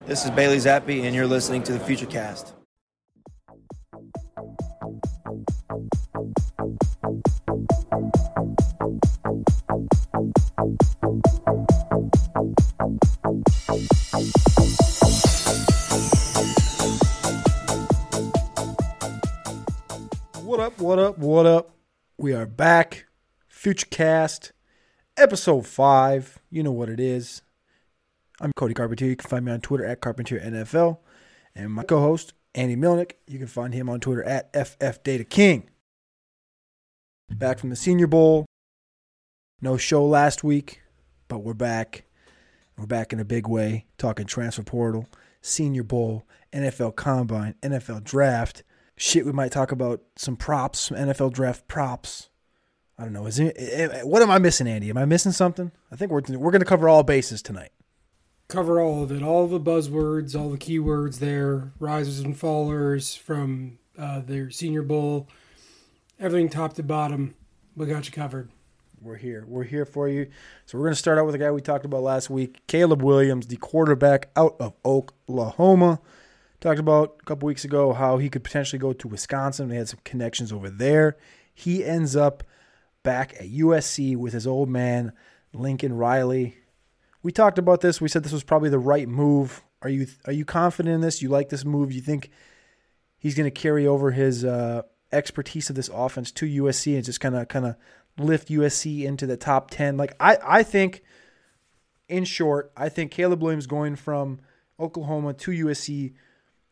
This is Bailey Zappe, and you're listening to the Futurecast. What up, what up, what up? We are back. Futurecast, episode 5. You know what it is. I'm Cody Carpentier. You can find me on Twitter at Carpentier NFL. And my co host, Andy Mlyniec. You can find him on Twitter at FFDataKing. Back from the Senior Bowl. No show last week, but we're back. We're back in a big way, talking transfer portal, Senior Bowl, NFL Combine, NFL Draft. Shit, we might talk about some props, some NFL Draft props. I don't know. Is it, eh, eh, what am I missing, Andy? Am I missing something? I think we're we're going to cover all bases tonight. Cover all of it, all the buzzwords, all the keywords there, risers and fallers from uh, their Senior Bowl, everything top to bottom. We got you covered. We're here. We're here for you. So we're going to start out with a guy we talked about last week, Caleb Williams, the quarterback out of Oklahoma. Talked about a couple weeks ago how he could potentially go to Wisconsin. They had some connections over there. He ends up back at USC with his old man, Lincoln Riley. We talked about this. We said this was probably the right move. Are you are you confident in this? You like this move? You think he's going to carry over his uh, expertise of this offense to USC and just kind of kind of lift USC into the top ten? Like I I think, in short, I think Caleb Williams going from Oklahoma to USC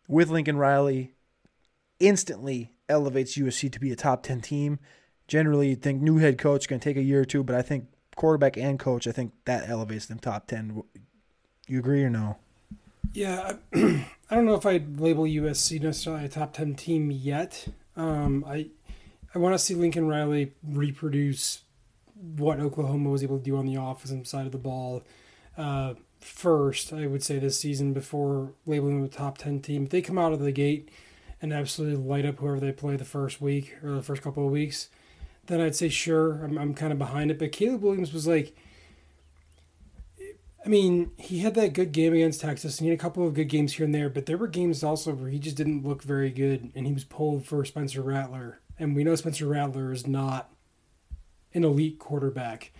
with Lincoln Riley instantly elevates USC to be a top 10 team. Generally, you'd think new head coach going to take a year or two, but I think quarterback and coach, I think that elevates them top 10. You agree or no? Yeah, I don't know if I'd label USC necessarily a top 10 team yet. Um, I I want to see Lincoln Riley reproduce what Oklahoma was able to do on the offensive side of the ball. Uh, first, I would say this season before labeling them a top 10 team. If they come out of the gate and absolutely light up whoever they play the first week or the first couple of weeks, then I'd say sure, I'm, I'm kind of behind it. But Caleb Williams was like, I mean, he had that good game against Texas and he had a couple of good games here and there, but there were games also where he just didn't look very good and he was pulled for Spencer Rattler. And we know Spencer Rattler is not an elite quarterback.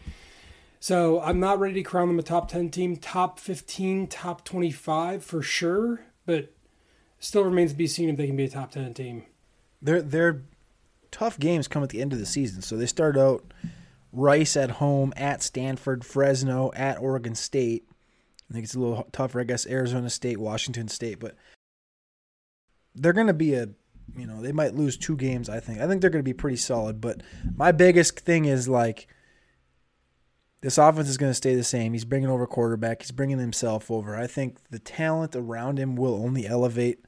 So I'm not ready to crown them a top 10 team, top 15, top 25 for sure, but still remains to be seen if they can be a top 10 team. They're, they're tough games come at the end of the season. So they start out Rice at home, at Stanford, Fresno, at Oregon State. I think it's a little tougher, I guess, Arizona State, Washington State, but they're going to be a, you know, they might lose two games, I think. I think they're going to be pretty solid, but my biggest thing is like – this offense is going to stay the same. He's bringing over quarterback. He's bringing himself over. I think the talent around him will only elevate.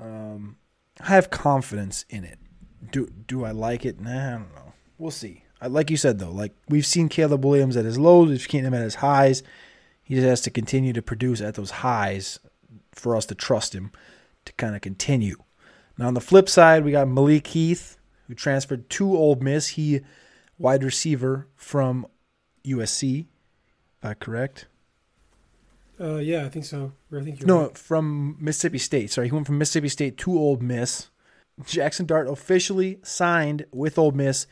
Um, I have confidence in it. Do do I like it? Nah, I don't know. We'll see. I, like you said though, like we've seen Caleb Williams at his lows, we've seen him at his highs. He just has to continue to produce at those highs for us to trust him to kind of continue. Now on the flip side, we got Malik Heath, who transferred to Ole Miss. He wide receiver from USC. Uh, correct? Uh, yeah, I think so. I think you're no, right. from Mississippi State. Sorry, he went from Mississippi State to Ole Miss. Jackson Dart officially signed with Ole Miss,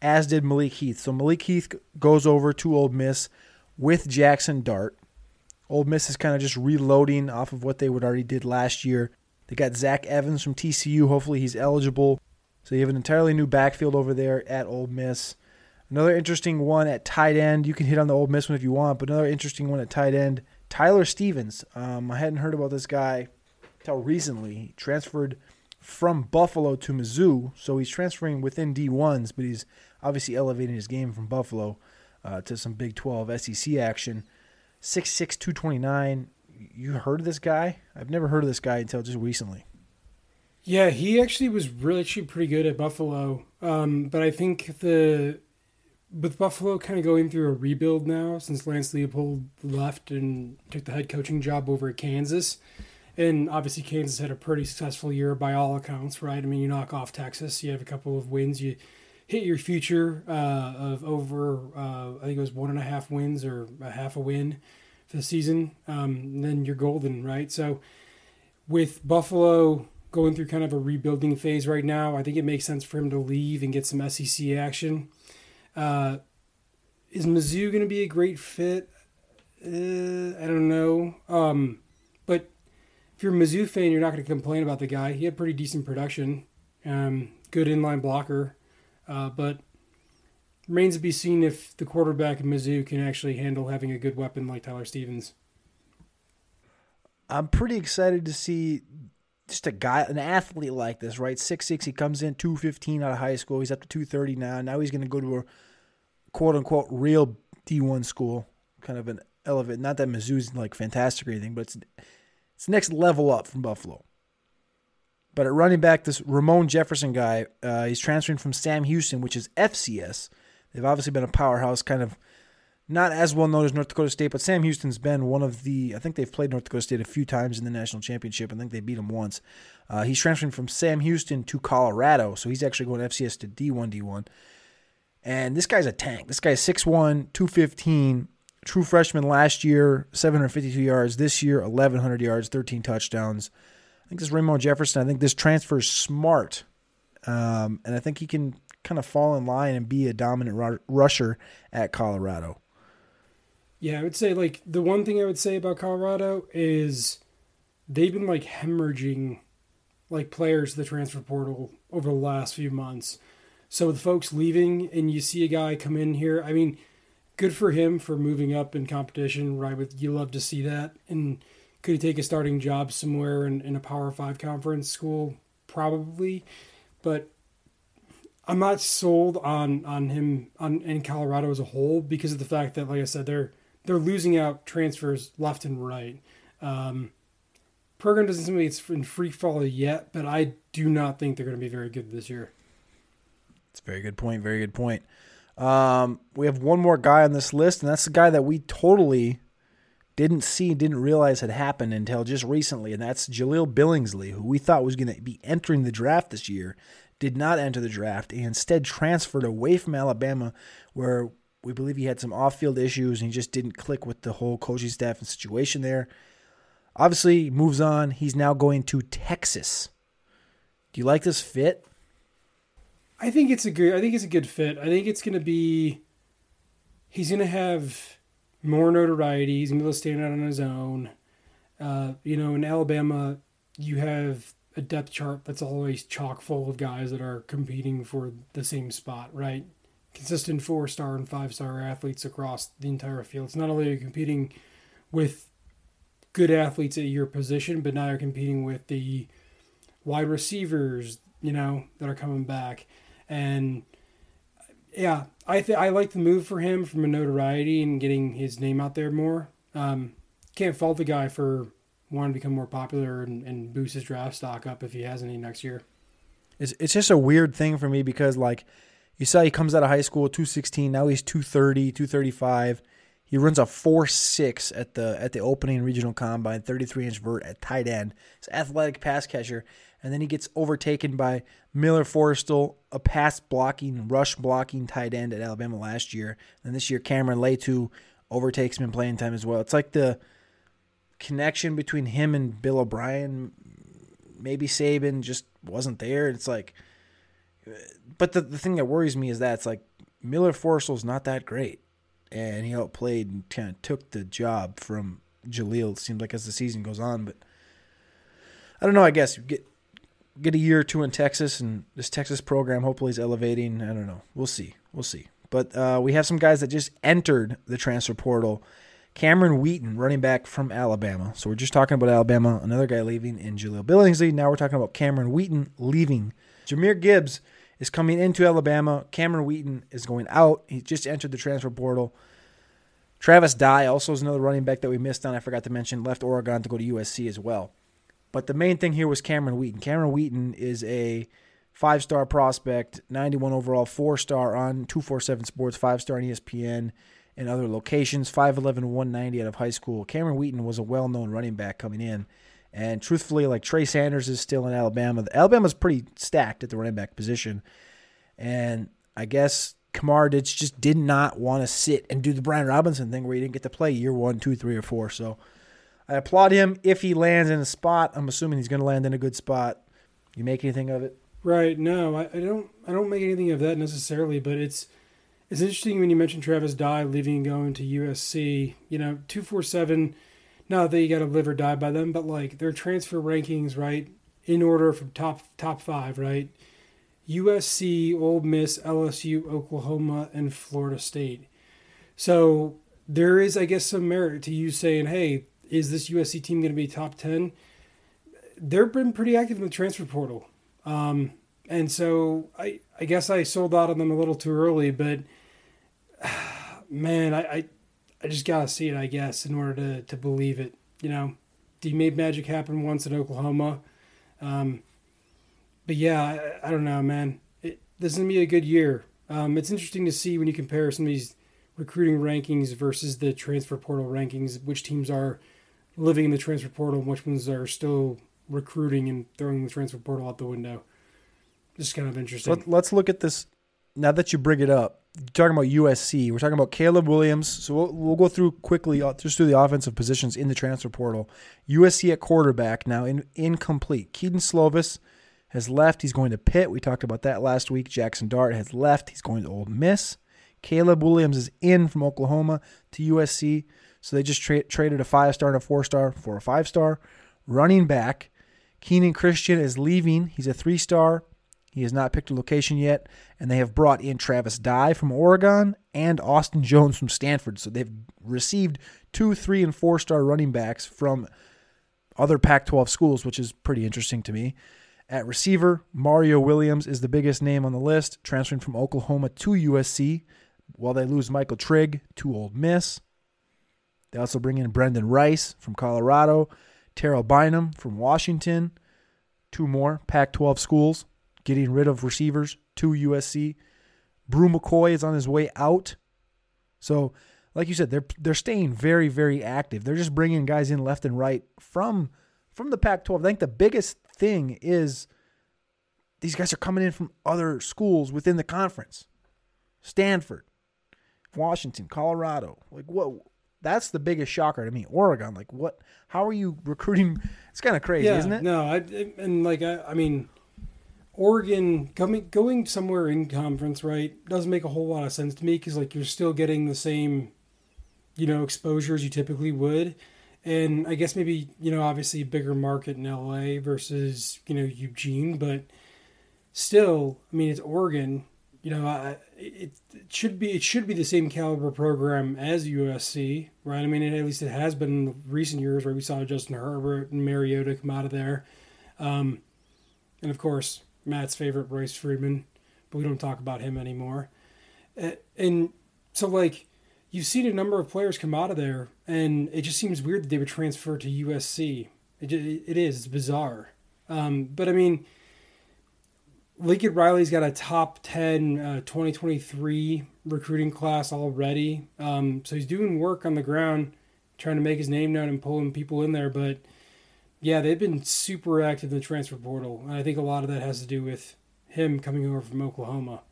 as did Malik Heath. So Malik Heath goes over to Ole Miss with Jackson Dart. Ole Miss is kind of just reloading off of what they would already did last year. They got Zach Evans from TCU. Hopefully he's eligible. So you have an entirely new backfield over there at Ole Miss. Another interesting one at tight end. You can hit on the Ole Miss one if you want, but another interesting one at tight end. Tyler Stevens. Um, I hadn't heard about this guy until recently. He transferred from Buffalo to Mizzou, so he's transferring within D1s, but he's obviously elevating his game from Buffalo uh, to some Big 12 SEC action. 6'6", 229. you heard of this guy? I've never heard of this guy until just recently. Yeah, he actually was really actually pretty good at Buffalo. Um, but I think the with Buffalo kind of going through a rebuild now since Lance Leipold left and took the head coaching job over at Kansas. And obviously, Kansas had a pretty successful year by all accounts, right? I mean, you knock off Texas, you have a couple of wins, you hit your future uh, of over, uh, I think it was one and a half wins or a half a win for the season. Um, then you're golden, right? So, with Buffalo going through kind of a rebuilding phase right now, I think it makes sense for him to leave and get some SEC action. Uh, is Mizzou going to be a great fit? Uh, I don't know. Um, if you're a Mizzou fan, you're not going to complain about the guy. He had pretty decent production, um, good inline blocker. Uh, but remains to be seen if the quarterback of Mizzou can actually handle having a good weapon like Tyler Stevens. I'm pretty excited to see just a guy, an athlete like this, right? Six six. He comes in two fifteen out of high school. He's up to two thirty now. Now he's going to go to a quote unquote real D one school, kind of an elevate. Not that Mizzou's like fantastic or anything, but it's it's next level up from Buffalo. But at running back, this Ramon Jefferson guy, uh, he's transferring from Sam Houston, which is FCS. They've obviously been a powerhouse, kind of not as well known as North Dakota State, but Sam Houston's been one of the. I think they've played North Dakota State a few times in the national championship. I think they beat them once. Uh, he's transferring from Sam Houston to Colorado, so he's actually going FCS to D1 D1. And this guy's a tank. This guy's 6'1, 215, true freshman last year, 752 yards. This year, 1,100 yards, 13 touchdowns. I think this Ramon Jefferson, I think this transfer is smart. Um, and I think he can kind of fall in line and be a dominant rusher at Colorado. Yeah, I would say like the one thing I would say about Colorado is they've been like hemorrhaging like players to the transfer portal over the last few months. So the folks leaving and you see a guy come in here, I mean, good for him for moving up in competition, right? With you love to see that. And could he take a starting job somewhere in, in a Power Five conference school? Probably, but I'm not sold on on him on in Colorado as a whole because of the fact that, like I said, they're they're losing out transfers left and right. Um, program doesn't seem like it's in free fall yet, but I do not think they're going to be very good this year. It's a very good point. Very good point. Um, we have one more guy on this list, and that's the guy that we totally didn't see, didn't realize had happened until just recently, and that's Jahleel Billingsley, who we thought was going to be entering the draft this year, did not enter the draft, and instead transferred away from Alabama, where we believe he had some off-field issues and he just didn't click with the whole coaching staff and situation there. Obviously, moves on. He's now going to Texas. Do you like this fit? I think it's a good. I think it's a good fit. I think it's going to be. He's going to have more notoriety. He's going to be able to stand out on his own. Uh, you know, in Alabama, you have a depth chart that's always chock full of guys that are competing for the same spot, right? Consistent four star and five star athletes across the entire field. It's not only are you competing with good athletes at your position, but now you're competing with the wide receivers, you know, that are coming back. And yeah, I th- I like the move for him from a notoriety and getting his name out there more. Um, can't fault the guy for wanting to become more popular and, and boost his draft stock up if he has any next year. It's it's just a weird thing for me because like you saw he comes out of high school 216, now he's 230, 235. He runs a 4-6 at the at the opening regional combine, 33 inch vert at tight end. He's athletic pass catcher, and then he gets overtaken by Miller Forristall, a pass blocking, rush blocking tight end at Alabama last year. And this year Cameron Latu overtakes him in playing time as well. It's like the connection between him and Bill O'Brien, maybe Saban just wasn't there. It's like, but the, the thing that worries me is that it's like Miller Forristall's not that great. And he outplayed and kind of took the job from Jahleel, it seems like as the season goes on. But I don't know, I guess. You get get a year or two in Texas, and this Texas program hopefully is elevating. I don't know. We'll see. We'll see. But uh, we have some guys that just entered the transfer portal. Cameron Wheaton, running back from Alabama. So we're just talking about Alabama. Another guy leaving in Jahleel Billingsley. Now we're talking about Cameron Wheaton leaving. Jahmyr Gibbs is coming into Alabama. Cameron Wheaton is going out. He just entered the transfer portal. Travis Dye also is another running back that we missed on. I forgot to mention. Left Oregon to go to USC as well. But the main thing here was Cameron Wheaton. Cameron Wheaton is a five star prospect, 91 overall, four star on 247 Sports, five star on ESPN and other locations, 5'11, 190 out of high school. Cameron Wheaton was a well known running back coming in. And truthfully, like Trey Sanders is still in Alabama. Alabama's pretty stacked at the running back position. And I guess Kamara just did not want to sit and do the Brian Robinson thing where he didn't get to play year one, two, three, or four. So I applaud him if he lands in a spot. I'm assuming he's going to land in a good spot. You make anything of it? Right. No, I, I don't. I don't make anything of that necessarily. But it's it's interesting when you mentioned Travis Dye leaving and going to USC. You know, two four seven. Not that you got to live or die by them, but like their transfer rankings, right, in order from top top five, right. USC, Ole Miss, LSU, Oklahoma, and Florida State. So there is, I guess, some merit to you saying, "Hey, is this USC team going to be top 10? They've been pretty active in the transfer portal. Um, and so I, I guess I sold out on them a little too early, but man, I, I, I just got to see it, I guess, in order to, to believe it. You know, he made magic happen once in Oklahoma. Um, but yeah, I, I, don't know, man. It, this is going to be a good year. Um, it's interesting to see when you compare some of these recruiting rankings versus the transfer portal rankings, which teams are – living in the transfer portal and which ones are still recruiting and throwing the transfer portal out the window. Just kind of interesting. Let, us look at this now that you bring it up. You're talking about USC. We're talking about Caleb Williams. So we'll, we'll go through quickly uh, just through the offensive positions in the transfer portal. USC at quarterback now in, incomplete. Kedon Slovis has left. He's going to Pitt. We talked about that last week. Jackson Dart has left. He's going to Ole Miss. Caleb Williams is in from Oklahoma to USC. So they just tra- traded a five star and a four star for a five star. Running back, Kenan Christon is leaving. He's a three star. He has not picked a location yet. And they have brought in Travis Dye from Oregon and Austin Jones from Stanford. So they've received two, three, and four star running backs from other Pac 12 schools, which is pretty interesting to me. At receiver, Mario Williams is the biggest name on the list, transferring from Oklahoma to USC, while they lose Michael Trigg to Ole Miss. They also bring in Brendan Rice from Colorado, Terrell Bynum from Washington, two more Pac 12 schools, getting rid of receivers to USC. Bru McCoy is on his way out. So, like you said, they're they're staying very very active. They're just bringing guys in left and right from from the Pac-12. I think the biggest thing is these guys are coming in from other schools within the conference. Stanford, Washington, Colorado. Like what that's the biggest shocker to me. Oregon, like what? How are you recruiting? It's kind of crazy, yeah, isn't it? No, I and like I, I mean, Oregon coming going somewhere in conference, right? Doesn't make a whole lot of sense to me because like you're still getting the same, you know, exposure as you typically would, and I guess maybe you know obviously bigger market in LA versus you know Eugene, but still, I mean it's Oregon you know, I, it, should be it should be the same caliber program as USC, right? I mean, at least it has been in recent years, where we saw Justin Herbert and Mariota come out of there, um, and of course Matt's favorite Royce Freeman, but we don't talk about him anymore. And so, like, you've seen a number of players come out of there, and it just seems weird that they would transfer to USC. It, it is it's bizarre, um, but I mean Lincoln Riley's got a top 10 uh, 2023 recruiting class already. Um, so he's doing work on the ground, trying to make his name known and pulling people in there. But yeah, they've been super active in the transfer portal. And I think a lot of that has to do with him coming over from Oklahoma.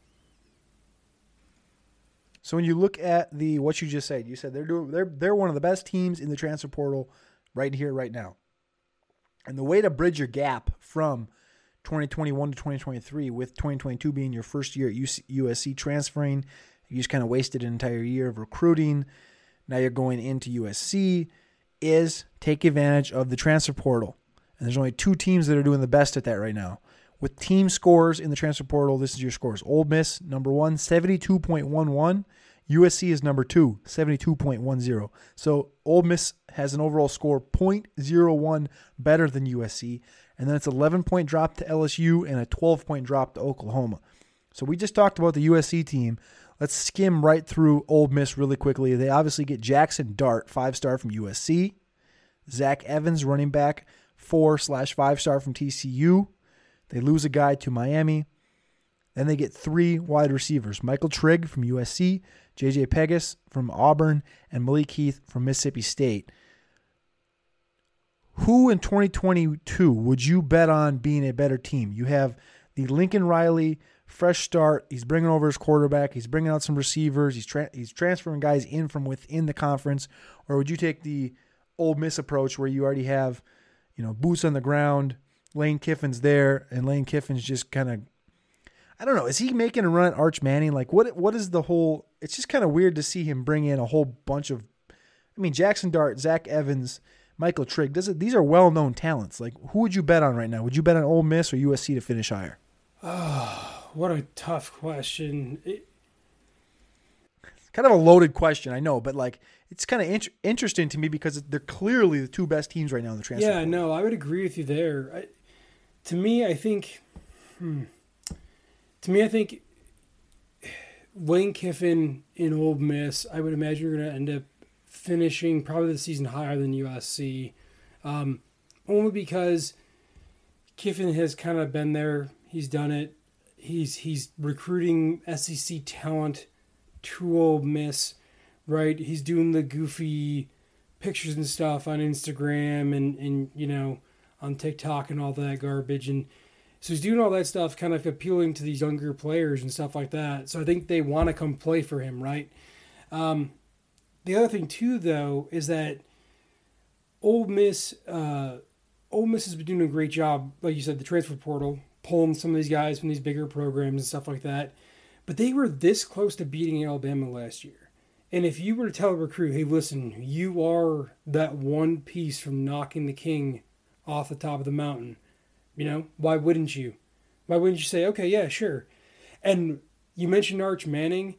So when you look at the what you just said, you said they're doing they're they're one of the best teams in the transfer portal right here, right now. And the way to bridge your gap from 2021 to 2023, with 2022 being your first year at USC transferring. You just kind of wasted an entire year of recruiting. Now you're going into USC. Is take advantage of the transfer portal. And there's only two teams that are doing the best at that right now. With team scores in the transfer portal, this is your scores. Ole Miss, number one, 72.11. USC is number two, 72.10. So Ole Miss has an overall score 0.01 better than USC and then it's 11 point drop to LSU and a 12 point drop to Oklahoma. So we just talked about the USC team. let's skim right through Ole Miss really quickly. They obviously get Jackson Dart, five star from USC. Zach Evans, running back, four slash five star from TCU. They lose a guy to Miami. Then they get three wide receivers Michael Trigg from USC, JJ Pegues from Auburn, and Malik Heath from Mississippi State. Who in 2022 would you bet on being a better team? You have the Lincoln Riley fresh start. He's bringing over his quarterback. He's bringing out some receivers. He's tra- he's transferring guys in from within the conference. Or would you take the Ole Miss approach where you already have, you know, boots on the ground, Lane Kiffin's there, and Lane Kiffin's just kind of I don't know. Is he making a run at Arch Manning? Like what what is the whole it's just kind of weird to see him bring in a whole bunch of I mean Jackson Dart, Zach Evans, Michael Trigg. Does it, these are well known talents. Like who would you bet on right now? Would you bet on Ole Miss or USC to finish higher? Oh, what a tough question. It, kind of a loaded question, I know, but like it's kind of int- interesting to me because they're clearly the two best teams right now in the transfer. Yeah, no, I would agree with you there. I, to me, I think. Hmm, to me, I think Lane Kiffin in Ole Miss. I would imagine you're going to end up finishing probably the season higher than USC, um, only because Kiffin has kind of been there. He's done it. He's he's recruiting SEC talent to Ole Miss, right? He's doing the goofy pictures and stuff on Instagram and and you know on TikTok and all that garbage and so he's doing all that stuff, kind of appealing to these younger players and stuff like that. So I think they want to come play for him, right? Um, the other thing too, though, is that Ole Miss, uh, Ole Miss has been doing a great job, like you said, the transfer portal, pulling some of these guys from these bigger programs and stuff like that. But they were this close to beating Alabama last year. And if you were to tell a recruit, hey, listen, you are that one piece from knocking the king off the top of the mountain, you know, why wouldn't you? Why wouldn't you say, okay, yeah, sure? And you mentioned Arch Manning.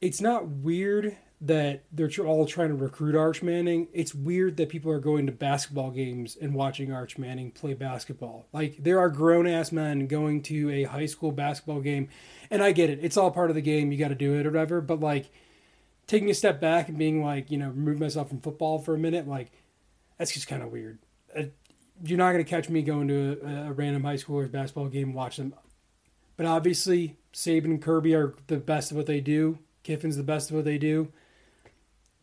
It's not weird that they're all trying to recruit Arch Manning. It's weird that people are going to basketball games and watching Arch Manning play basketball. Like there are grown ass men going to a high school basketball game, and I get it. It's all part of the game. You got to do it or whatever. But like taking a step back and being like, you know, remove myself from football for a minute, like that's just kind of weird you're not going to catch me going to a, a random high schoolers basketball game and watch them. But obviously, Saban and Kirby are the best of what they do. Kiffin's the best of what they do.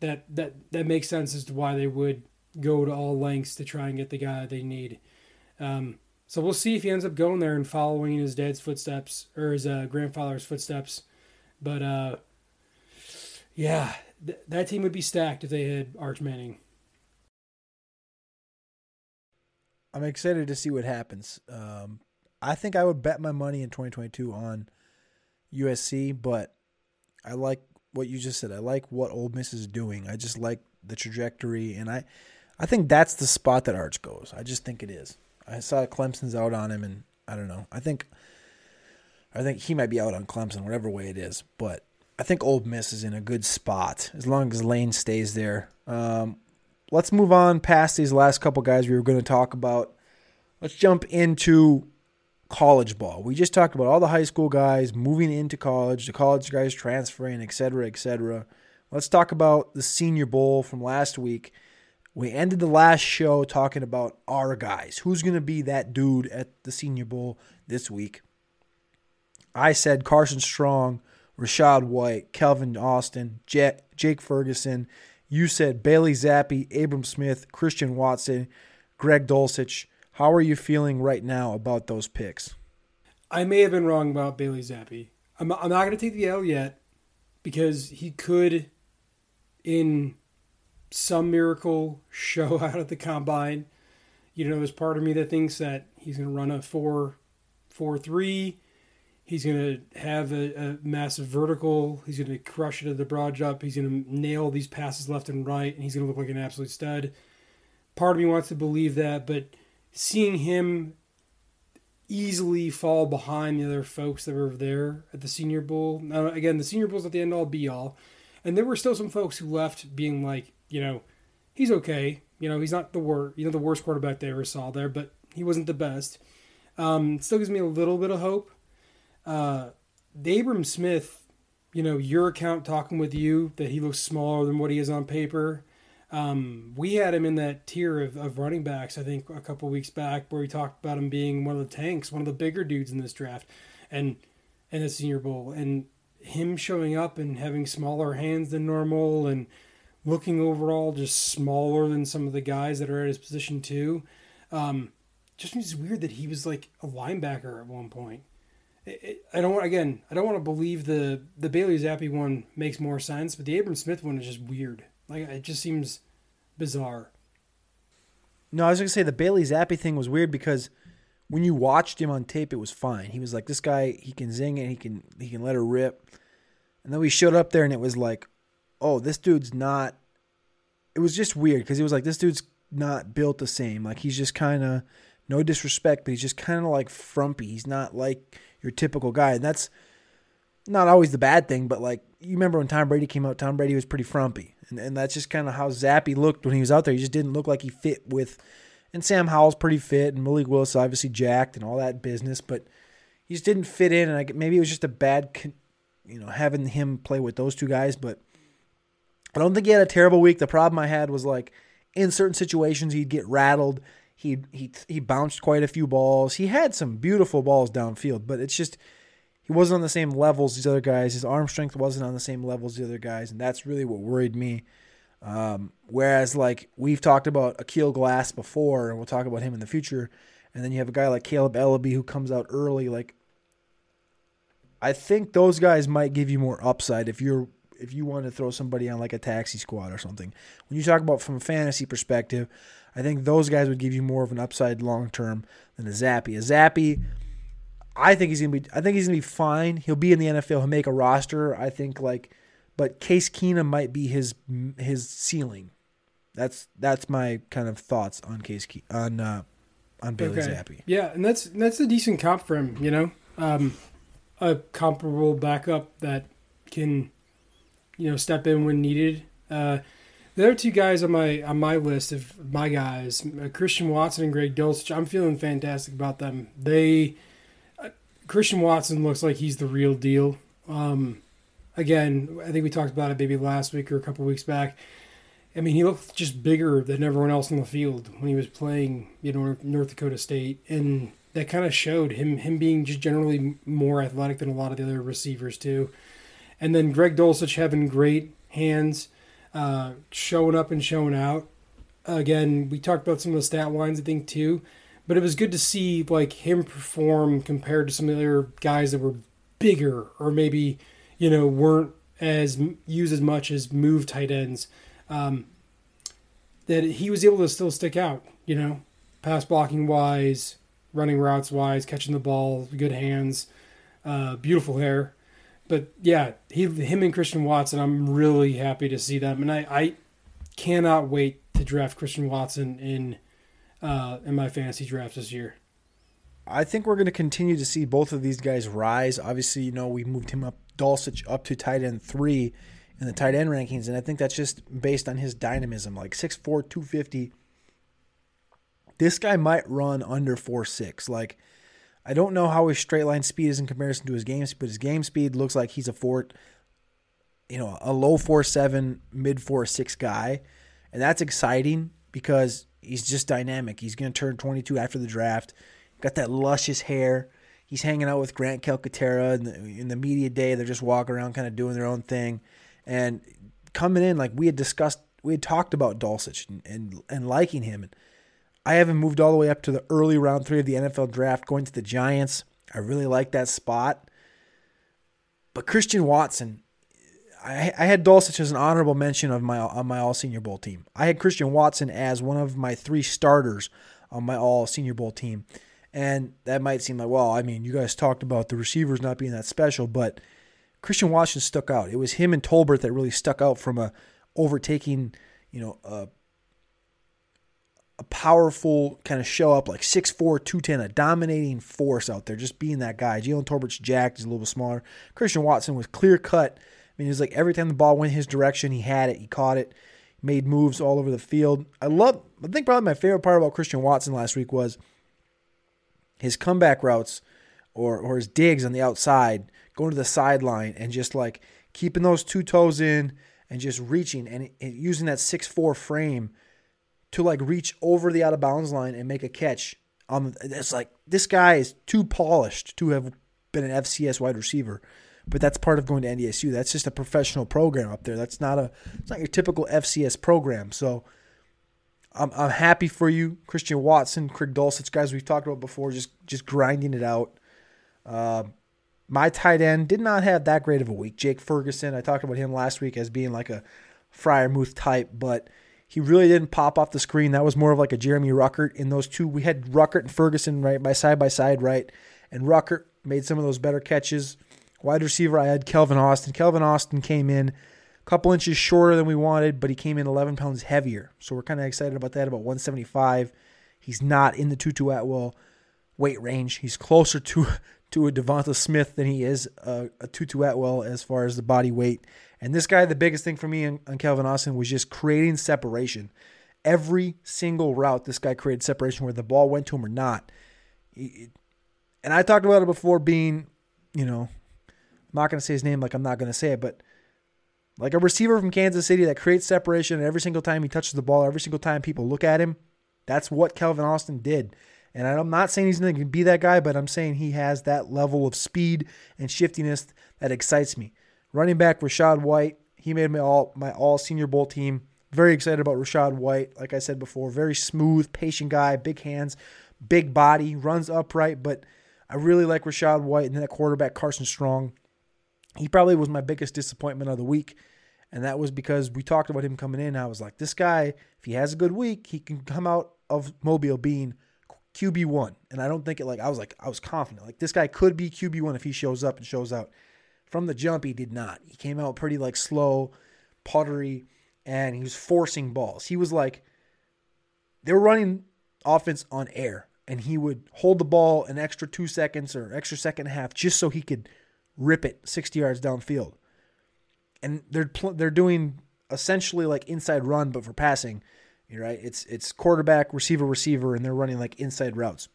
That that that makes sense as to why they would go to all lengths to try and get the guy they need. Um, so we'll see if he ends up going there and following his dad's footsteps or his uh, grandfather's footsteps. But uh, yeah, th- that team would be stacked if they had Arch Manning. I'm excited to see what happens. Um, I think I would bet my money in 2022 on USC, but I like what you just said. I like what Ole Miss is doing. I just like the trajectory, and I, I think that's the spot that Arch goes. I just think it is. I saw Clemson's out on him, and I don't know. I think, I think he might be out on Clemson, whatever way it is. But I think Ole Miss is in a good spot as long as Lane stays there. Um, let's move on past these last couple guys we were going to talk about. Let's jump into college ball. We just talked about all the high school guys moving into college, the college guys transferring, etc., etc. Let's talk about the Senior Bowl from last week. We ended the last show talking about our guys. Who's going to be that dude at the Senior Bowl this week? I said Carson Strong, Rachaad White, Calvin Austin, Jake Ferguson, you said Bailey Zappe, Abram Smith, Christian Watson, Greg Dulcich. How are you feeling right now about those picks? I may have been wrong about Bailey Zappe. I'm, I'm not going to take the L yet because he could, in some miracle, show out at the combine. You know, there's part of me that thinks that he's going to run a 4 4 3 He's going to have a, a, massive vertical. He's going to crush it at the broad jump. He's going to nail these passes left and right, and he's going to look like an absolute stud. Part of me wants to believe that, but seeing him easily fall behind the other folks that were there at the Senior Bowl. Now, again, the Senior Bowl's at the end all be all, and there were still some folks who left being like, you know, he's okay. You know, he's not the worst, you know, the worst quarterback they ever saw there, but he wasn't the best. Um, still gives me a little bit of hope uh, Abram Smith you know, your account talking with you that he looks smaller than what he is on paper. Um, we had him in that tier of, of running backs, I think, a couple weeks back, where we talked about him being one of the tanks, one of the bigger dudes in this draft, and and the Senior Bowl, and him showing up and having smaller hands than normal, and looking overall just smaller than some of the guys that are at his position too. Um, just means weird that he was like a linebacker at one point. It, I don't want again. I don't want to believe the the Bailey Zappe one makes more sense, but the Abram Smith one is just weird. Like it just seems bizarre. No, I was gonna say the Bailey Zappe thing was weird because when you watched him on tape, it was fine. He was like, this guy, he can zing it, he can he can let her rip. And then we showed up there, and it was like, oh, this dude's not. It was just weird because he was like, this dude's not built the same. Like he's just kind of, no disrespect, but he's just kind of like frumpy. He's not like your typical guy, and that's not always the bad thing. But like you remember when Tom Brady came out, Tom Brady was pretty frumpy, and and that's just kind of how Zappe looked when he was out there. He just didn't look like he fit with. And Sam Howell's pretty fit, and Malik Willis obviously jacked and all that business, but he just didn't fit in. And I, maybe it was just a bad, you know, having him play with those two guys. But I don't think he had a terrible week. The problem I had was like in certain situations he'd get rattled. He he he bounced quite a few balls. He had some beautiful balls downfield, but it's just he wasn't on the same level as these other guys. His arm strength wasn't on the same level as the other guys, and that's really what worried me. Um, whereas, like we've talked about Aqeel Glass before, and we'll talk about him in the future, and then you have a guy like Kaleb Eleby who comes out early. Like, I think those guys might give you more upside if you're if you want to throw somebody on like a taxi squad or something. When you talk about from a fantasy perspective, I think those guys would give you more of an upside long term than a Zappe. A Zappe, I think he's gonna be. I think he's gonna be fine. He'll be in the NFL. He'll make a roster. I think like but Case Keenum might be his his ceiling. That's that's my kind of thoughts on Case Ke- on uh, on Bailey okay. Yeah, and that's that's a decent comp for him. You know, um, a comparable backup that can you know step in when needed. Uh, the other two guys on my on my list of my guys, uh, Christian Watson and Greg Dulcich, I'm feeling fantastic about them. They uh, Christian Watson looks like he's the real deal. Um, again, I think we talked about it maybe last week or a couple weeks back. I mean, he looked just bigger than everyone else on the field when he was playing, you know, North Dakota State, and that kind of showed him him being just generally more athletic than a lot of the other receivers too. And then Greg Dulcich having great hands, uh, showing up and showing out. Again, we talked about some of the stat lines, I think too, but it was good to see like him perform compared to some of the other guys that were bigger or maybe you know, weren't as used as much as move tight ends. Um, that he was able to still stick out, you know, pass blocking wise, running routes wise, catching the ball, good hands, uh, beautiful hair. But yeah, he, him and Christian Watson, I'm really happy to see them, and I, I cannot wait to draft Christian Watson in uh, in my fantasy draft this year. I think we're going to continue to see both of these guys rise. Obviously, you know, we moved him up Dulcich up to tight end three in the tight end rankings, and I think that's just based on his dynamism. Like 6'4", 250. This guy might run under four six. Like I don't know how his straight line speed is in comparison to his game speed, but his game speed looks like he's a four, you know, a low four seven, mid four six guy, and that's exciting because he's just dynamic. He's going to turn 22 after the draft. Got that luscious hair he's hanging out with Grant Calcaterra in the, in the media day. They're just walking around, kind of doing their own thing, and coming in like we had discussed, we had talked about Dulcich and, and and liking him. And I haven't moved all the way up to the early round three of the NFL draft, going to the Giants. I really like that spot. But Christian Watson, I, I had Dulcich as an honorable mention of my on my All Senior Bowl team. I had Christian Watson as one of my three starters on my All Senior Bowl team. And that might seem like, well, I mean, you guys talked about the receivers not being that special, but Christian Watson stuck out. It was him and Tolbert that really stuck out from a overtaking, you know, a, a powerful kind of show up like 6'4, 210, a dominating force out there, just being that guy. Jalen Tolbert's jacked, he's a little bit smaller. Christian Watson was clear cut. I mean, it was like every time the ball went his direction, he had it, he caught it, made moves all over the field. I love, I think probably my favorite part about Christian Watson last week was – his comeback routes or or his digs on the outside, going to the sideline and just like keeping those two toes in and just reaching and, and using that six four frame to like reach over the out of bounds line and make a catch. Um, it's like this guy is too polished to have been an FCS wide receiver, but that's part of going to NDSU. That's just a professional program up there. That's not a it's not your typical FCS program. So I'm I'm happy for you, Christian Watson, Craig Dulcich, guys we've talked about before, just just grinding it out. Uh, my tight end did not have that great of a week. Jake Ferguson, I talked about him last week as being like a Freiermuth type, but he really didn't pop off the screen. That was more of like a Jeremy Ruckert in those two. We had Ruckert and Ferguson right by side by side, right? And Ruckert made some of those better catches. Wide receiver, I had Calvin Austin. Calvin Austin came in a couple inches shorter than we wanted, but he came in 11 pounds heavier. So we're kind of excited about that, about 175. He's not in the Tutu Atwell weight range. He's closer to to a Devonta Smith than he is a, a Tutu Atwell as far as the body weight. And this guy, the biggest thing for me on, Calvin Austin was just creating separation. Every single route, this guy created separation where the ball went to him or not. And I talked about it before being, you know, I'm not going to say his name like I'm not going to say it, but like a receiver from Kansas City that creates separation every single time he touches the ball, every single time people look at him. That's what Calvin Austin did. And I'm not saying he's going to be that guy, but I'm saying he has that level of speed and shiftiness that excites me. Running back Rachaad White, he made my all my all Senior Bowl team. Very excited about Rachaad White. Like I said before, very smooth, patient guy, big hands, big body, runs upright. But I really like Rachaad White and then that quarterback Carson Strong. He probably was my biggest disappointment of the week. And that was because we talked about him coming in. I was like, this guy, if he has a good week, he can come out of Mobile being QB one, and I don't think it like I was like I was confident like this guy could be QB one if he shows up and shows out. From the jump, he did not. He came out pretty like slow, puttery, and he was forcing balls. He was like they were running offense on air, and he would hold the ball an extra two seconds or extra second and a half just so he could rip it 60 yards downfield. And they're they're doing essentially like inside run, but for passing right? It's it's quarterback, receiver, receiver, and they're running like inside routes.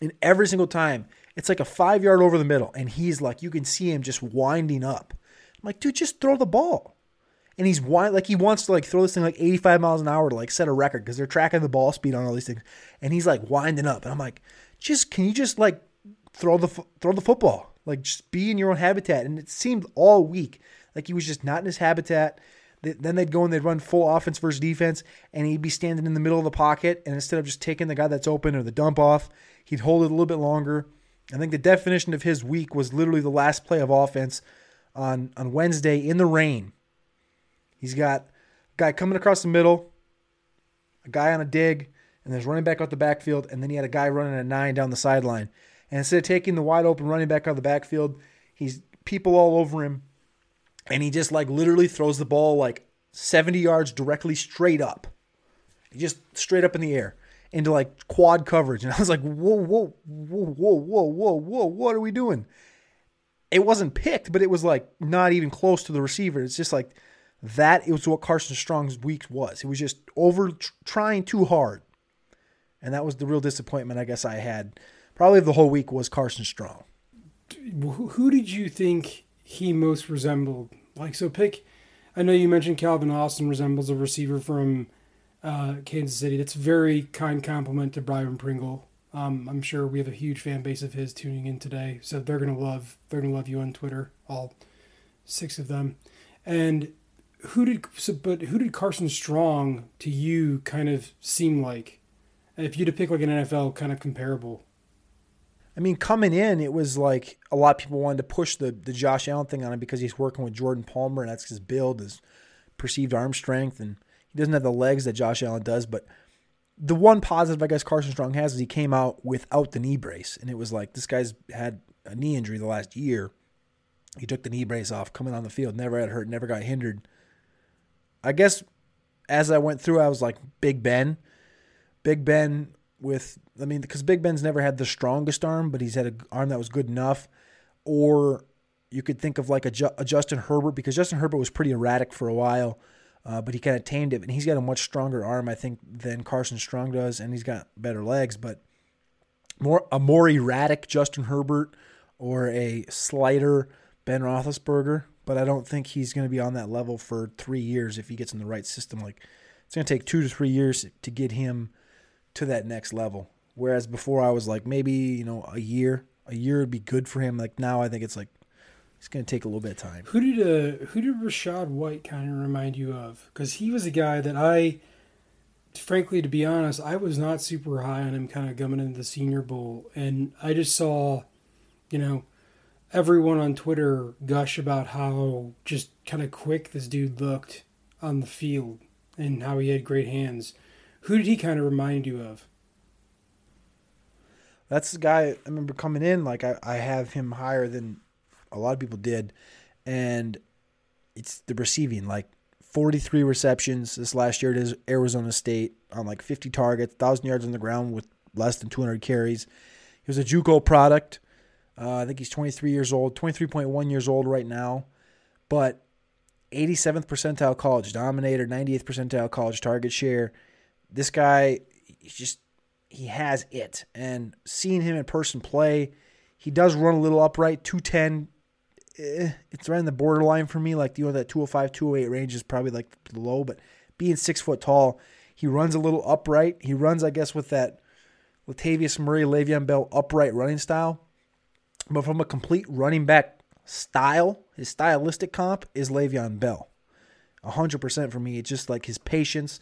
And every single time, it's like a five yard over the middle, and he's like, you can see him just winding up. I'm like, dude, just throw the ball. And he's wind like he wants to like throw this thing like 85 miles an hour to like set a record because they're tracking the ball speed on all these things. And he's like winding up, and I'm like, just can you just like throw the throw the football, like just be in your own habitat. And it seemed all week like he was just not in his habitat. Then they'd go and they'd run full offense versus defense, and he'd be standing in the middle of the pocket. And instead of just taking the guy that's open or the dump off, he'd hold it a little bit longer. I think the definition of his week was literally the last play of offense on, on Wednesday in the rain. He's got a guy coming across the middle, a guy on a dig, and there's running back out the backfield, and then he had a guy running a nine down the sideline. And instead of taking the wide open running back out of the backfield, he's people all over him and he just like literally throws the ball like 70 yards directly straight up. He just straight up in the air into like quad coverage. And I was like, whoa, whoa, whoa, whoa, whoa, whoa, whoa, what are we doing? It wasn't picked, but it was like not even close to the receiver. It's just like that. It was what Carson Strong's week was. It was just over trying too hard. And that was the real disappointment I guess I had. Probably the whole week was Carson Strong. Who did you think he most resembled? Like, so pick. I know you mentioned Calvin Austin resembles a receiver from uh, Kansas City. That's a very kind compliment to Byron Pringle. Um, I'm sure we have a huge fan base of his tuning in today, so they're gonna love they're gonna love you on Twitter, all six of them. And who did so, but who did Carson Strong to you kind of seem like? If you had to pick like an NFL kind of comparable. I mean, coming in, it was like a lot of people wanted to push the the Josh Allen thing on him because he's working with Jordan Palmer, and that's his build, his perceived arm strength, and he doesn't have the legs that Josh Allen does. But the one positive I guess Carson Strong has is he came out without the knee brace, and it was like this guy's had a knee injury the last year. He took the knee brace off, coming on the field, never had hurt, never got hindered. I guess as I went through, I was like Big Ben. Big Ben with I mean because Big Ben's never had the strongest arm, but he's had an arm that was good enough. Or you could think of like a, a Justin Herbert because Justin Herbert was pretty erratic for a while, uh, but he kind of tamed it, and he's got a much stronger arm I think than Carson Strong does, and he's got better legs, but more a more erratic Justin Herbert or a slighter Ben Roethlisberger. but I don't think he's going to be on that level for three years if he gets in the right system. Like it's going to take two to three years to get him to that next level. Whereas before I was like maybe you know a year, a year would be good for him. Like now I think it's like it's going to take a little bit of time. Who did uh, who did Rachaad White kind of remind you of? Because he was a guy that I, frankly, to be honest, I was not super high on him kind of coming into the Senior Bowl, and I just saw, you know, everyone on Twitter gush about how just kind of quick this dude looked on the field and how he had great hands. Who did he kind of remind you of? That's the guy I remember coming in. Like I, I have him higher than a lot of people did, and it's the receiving. Like 43 receptions this last year at Arizona State on like 50 targets, thousand yards on the ground with less than 200 carries. He was a JUCO product. Uh, I think he's 23 years old, 23.1 years old right now, but 87th percentile college dominator, 98th percentile college target share. This guy, he's just he has it. And seeing him in person play, he does run a little upright, 210. Eh, it's right in the borderline for me. Like, you know, that 205, 208 range is probably like low, but being six foot tall, he runs a little upright. He runs, I guess, with that Latavius Murray, Le'Veon Bell upright running style. But from a complete running back style, his stylistic comp is Le'Veon Bell. 100% for me. It's just like his patience,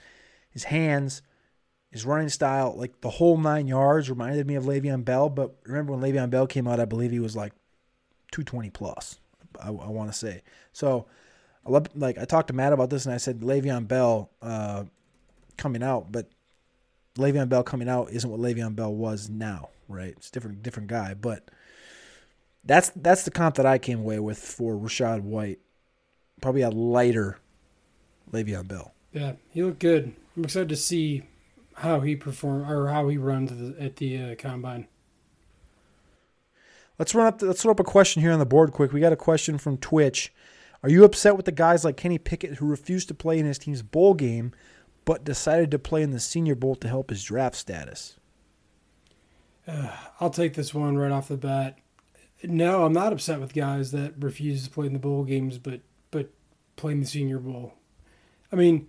his hands, his running style, like the whole nine yards, reminded me of Le'Veon Bell. But remember when Le'Veon Bell came out, I believe he was like 220 plus. I, I want to say so. Like I talked to Matt about this, and I said Le'Veon Bell uh, coming out, but Le'Veon Bell coming out isn't what Le'Veon Bell was now, right? It's different, different guy. But that's that's the comp that I came away with for Rachaad White. Probably a lighter Le'Veon Bell. Yeah, he looked good. I'm excited to see how he perform or how he runs at the, at the uh, combine. Let's run up. Let's throw up a question here on the board quick. We got a question from Twitch. Are you upset with the guys like Kenny Pickett who refused to play in his team's bowl game, but decided to play in the Senior Bowl to help his draft status? Uh, I'll take this one right off the bat. No, I'm not upset with guys that refuse to play in the bowl games, but but play in the Senior Bowl. I mean,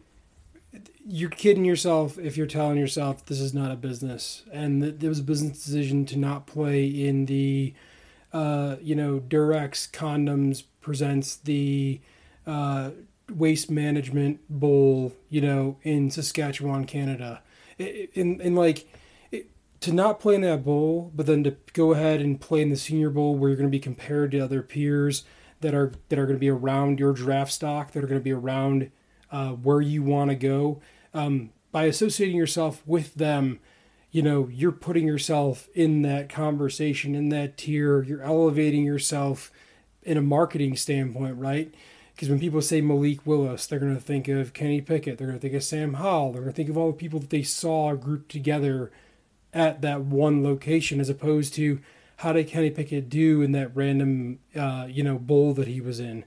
you're kidding yourself if you're telling yourself this is not a business and that there was a business decision to not play in the uh, you know durex condoms presents the uh, waste management bowl you know in saskatchewan canada in, in like it, to not play in that bowl but then to go ahead and play in the senior bowl where you're going to be compared to other peers that are that are going to be around your draft stock that are going to be around uh, where you want to go. Um, by associating yourself with them, you know, you're putting yourself in that conversation, in that tier. You're elevating yourself in a marketing standpoint, right? Because when people say Malik Willis, they're going to think of Kenny Pickett. They're going to think of Sam Howell. They're going to think of all the people that they saw grouped together at that one location, as opposed to how did Kenny Pickett do in that random, uh, you know, bowl that he was in.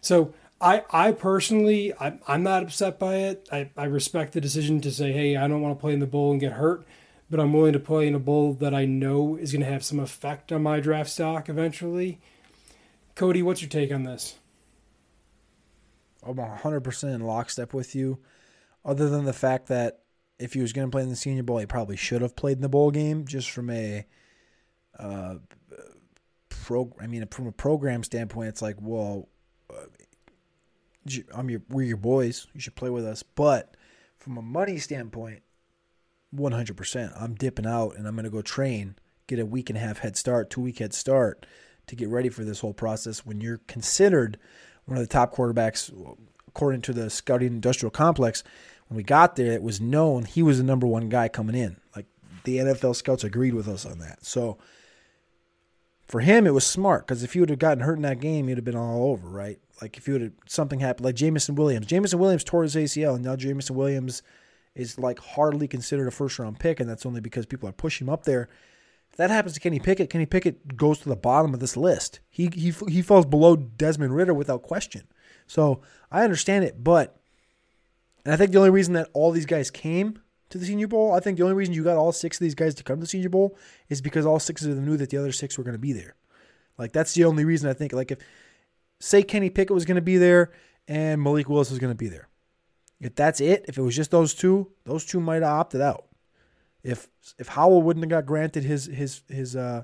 So I, I personally, I, I'm not upset by it. I, I respect the decision to say, hey, I don't want to play in the bowl and get hurt, but I'm willing to play in a bowl that I know is going to have some effect on my draft stock eventually. Cody, what's your take on this? I'm 100% in lockstep with you, other than the fact that if he was going to play in the Senior Bowl, he probably should have played in the bowl game just from a. Uh, pro, I mean, from a program standpoint, it's like, well, I'm your we're your boys. You should play with us. But from a money standpoint, 100%. I'm dipping out and I'm going to go train, get a week and a half head start, two week head start to get ready for this whole process. When you're considered one of the top quarterbacks, according to the scouting industrial complex, when we got there, it was known he was the number one guy coming in. Like the NFL scouts agreed with us on that. So for him, it was smart because if he would have gotten hurt in that game, he'd have been all over, right? Like if you would have something happened, like Jameson Williams. Jameson Williams tore his ACL, and now Jameson Williams is like hardly considered a first round pick, and that's only because people are pushing him up there. If that happens to Kenny Pickett, Kenny Pickett goes to the bottom of this list. He he he falls below Desmond Ridder without question. So I understand it, but and I think the only reason that all these guys came to the Senior Bowl, I think the only reason you got all six of these guys to come to the Senior Bowl is because all six of them knew that the other six were going to be there. Like that's the only reason I think. Like if say Kenny Pickett was going to be there and Malik Willis was going to be there. If that's it, if it was just those two, those two might have opted out. If if Howell wouldn't have got granted his his his uh,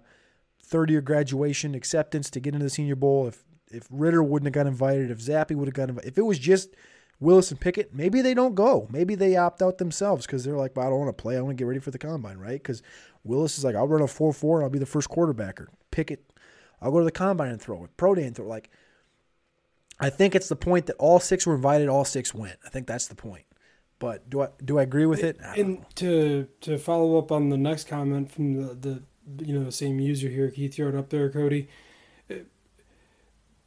third year graduation acceptance to get into the Senior Bowl, if if Ridder wouldn't have got invited, if Zappe would have got invited, if it was just Willis and Pickett, maybe they don't go. Maybe they opt out themselves because they're like, well, I don't want to play. I want to get ready for the combine, right? Because Willis is like, I'll run a 4 4 and I'll be the first quarterbacker. Pickett, I'll go to the combine and throw it. Pro day and throw Like, I think it's the point that all six were invited, all six went. I think that's the point. But do I do I agree with it? And to to follow up on the next comment from the, the you know the same user here, Keith throw it up there, Cody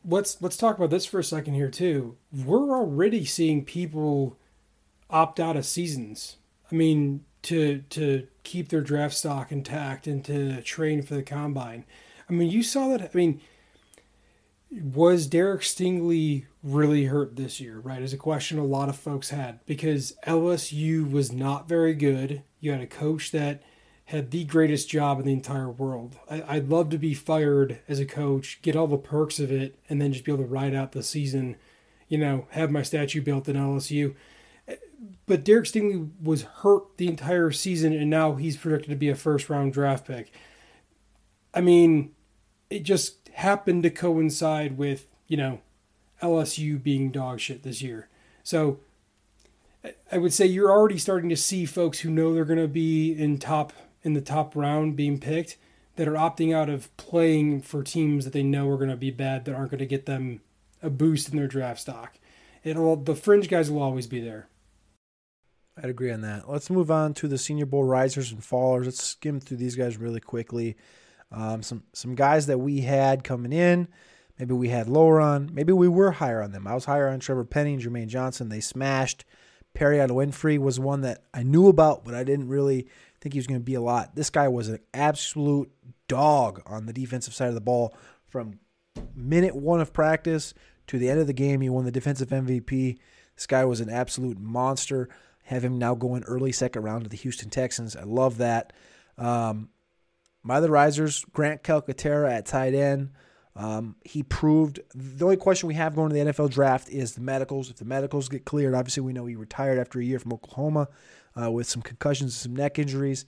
let's let's talk about this for a second here too. We're already seeing people opt out of seasons. I mean, to to keep their draft stock intact and to train for the combine. I mean, you saw that. I mean, was Derek Stingley really hurt this year? Right, is a question a lot of folks had because LSU was not very good. You had a coach that had the greatest job in the entire world. I, would love to be fired as a coach, get all the perks of it, and then just be able to ride out the season, you know, have my statue built in LSU. But Derek Stingley was hurt the entire season, and now he's predicted to be a first round draft pick. I mean, it just happened to coincide with, you know, LSU being dog shit this year. So I would say you're already starting to see folks who know they're going to be in top in the top round being picked that are opting out of playing for teams that they know are going to be bad that aren't going to get them a boost in their draft stock. It'll the fringe guys will always be there. I'd agree on that. Let's move on to the Senior Bowl risers and fallers. Let's skim through these guys really quickly. Um, some some guys that we had coming in. Maybe we had lower on. Maybe we were higher on them. I was higher on Trevor Penning and Jermaine Johnson. They smashed. Perry Perrion Winfrey was one that I knew about, but I didn't really think he was going to be a lot. This guy was an absolute dog on the defensive side of the ball from minute one of practice to the end of the game. He won the defensive MVP. This guy was an absolute monster. Have him now going early second round to the Houston Texans. I love that. Um, my other risers, Grant Calcaterra at tight end. Um, he proved the only question we have going to the NFL draft is the medicals. If the medicals get cleared, obviously we know he retired after a year from Oklahoma uh, with some concussions, and some neck injuries.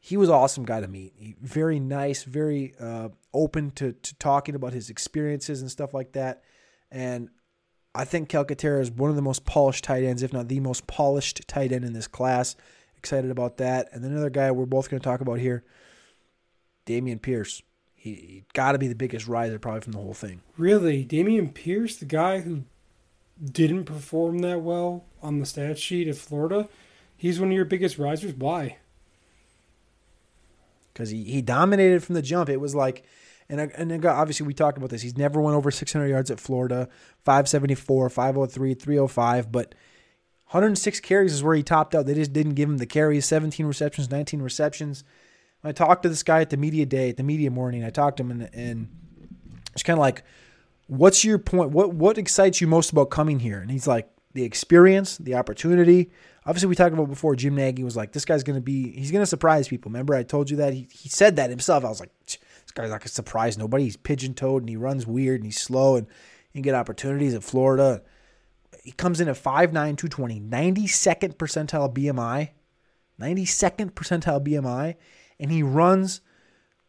He was awesome guy to meet. He, very nice, very uh, open to, to talking about his experiences and stuff like that. And I think Calcaterra is one of the most polished tight ends, if not the most polished tight end in this class. Excited about that. And then another guy we're both going to talk about here, Dameon Pierce. He, he got to be the biggest riser probably from the whole thing. Really, Dameon Pierce, the guy who didn't perform that well on the stat sheet at Florida, He's one of your biggest risers. Why? Because he, he dominated from the jump. It was like, and and obviously we talked about this. He's never went over 600 yards at Florida. 574, 503, 305, but 106 carries is where he topped out. They just didn't give him the carries. 17 receptions, 19 receptions. I talked to this guy at the media day, at the media morning. I talked to him, and, and it's kind of like, "What's your point? What what excites you most about coming here?" And he's like, "The experience, the opportunity, obviously we talked about before. Jim Nagy was like, this guy's going to be, he's going to surprise people. Remember, I told you that he, he said that himself. I was like, this guy's not going to surprise nobody. He's pigeon toed and he runs weird and he's slow and he can get opportunities at Florida. He comes in at 5'9", 220, 92nd percentile BMI, 92nd percentile BMI, and he runs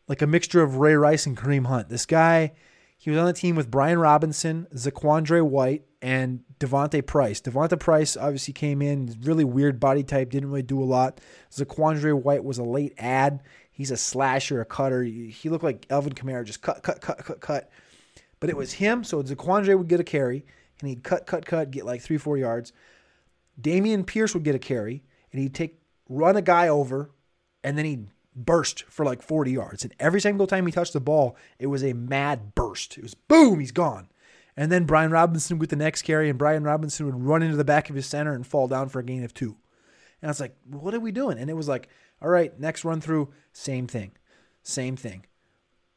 like a mixture of Ray Rice and Kareem Hunt. This guy, he was on the team with Brian Robinson, Zaquandre White, and D'Vonte Price. D'Vonte Price obviously came in, really weird body type, didn't really do a lot. Zaquandre White was a late ad. He's a slasher, a cutter. He looked like Alvin Kamara, just cut, cut, cut, cut, cut. But it was him, so Zaquandre would get a carry, and he'd cut, cut, cut, get like three, four yards. Dameon Pierce would get a carry, and he'd take run a guy over, and then he'd burst for like 40 yards. And every single time he touched the ball, it was a mad burst. It was boom, he's gone. And then Brian Robinson with the next carry, and Brian Robinson would run into the back of his center and fall down for a gain of two. And I was like, what are we doing? And it was like, all right, next run through, same thing. Same thing.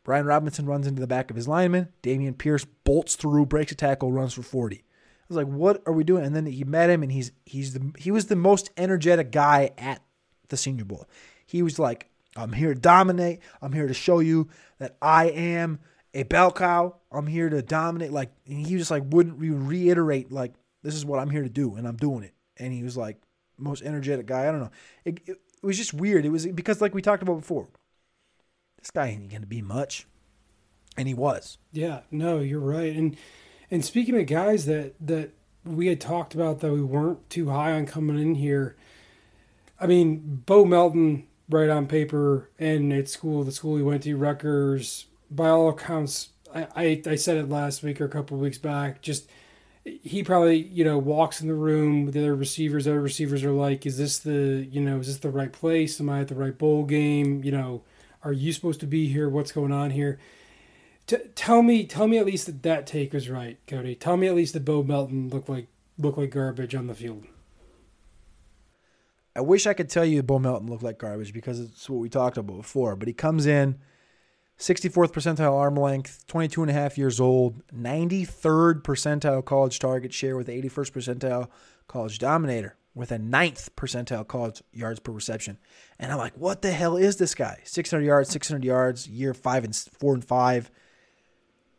Brian Robinson runs into the back of his lineman. Dameon Pierce bolts through, breaks a tackle, runs for 40. I was like, what are we doing? And then he met him, and he's he's the he was the most energetic guy at the Senior Bowl. He was like, I'm here to dominate. I'm here to show you that I am a bell cow. I'm here to dominate. Like he just like wouldn't re- reiterate like this is what I'm here to do, and I'm doing it. And he was like most energetic guy. I don't know. It, it, it was just weird. It was because like we talked about before. This guy ain't gonna be much, and he was. Yeah, no, you're right. And and speaking of guys that that we had talked about that we weren't too high on coming in here. I mean, Bo Melton, right on paper, and at school, the school he went to, Rutgers, by all accounts, I, I, I said it last week or a couple weeks back, just he probably, you know, walks in the room with the other receivers. Other receivers are like, is this the, you know, is this the right place? Am I at the right bowl game? You know, are you supposed to be here? What's going on here? T- tell me, tell me at least that that take was right, Cody. Tell me at least that Bo Melton looked like looked like garbage on the field. I wish I could tell you Bo Melton looked like garbage because it's what we talked about before. But he comes in 64th percentile arm length, 22 and a half years old, 93rd percentile college target share with 81st percentile college dominator with a ninth percentile college yards per reception. And I'm like, what the hell is this guy? 600 yards, 600 yards, year five and four and five.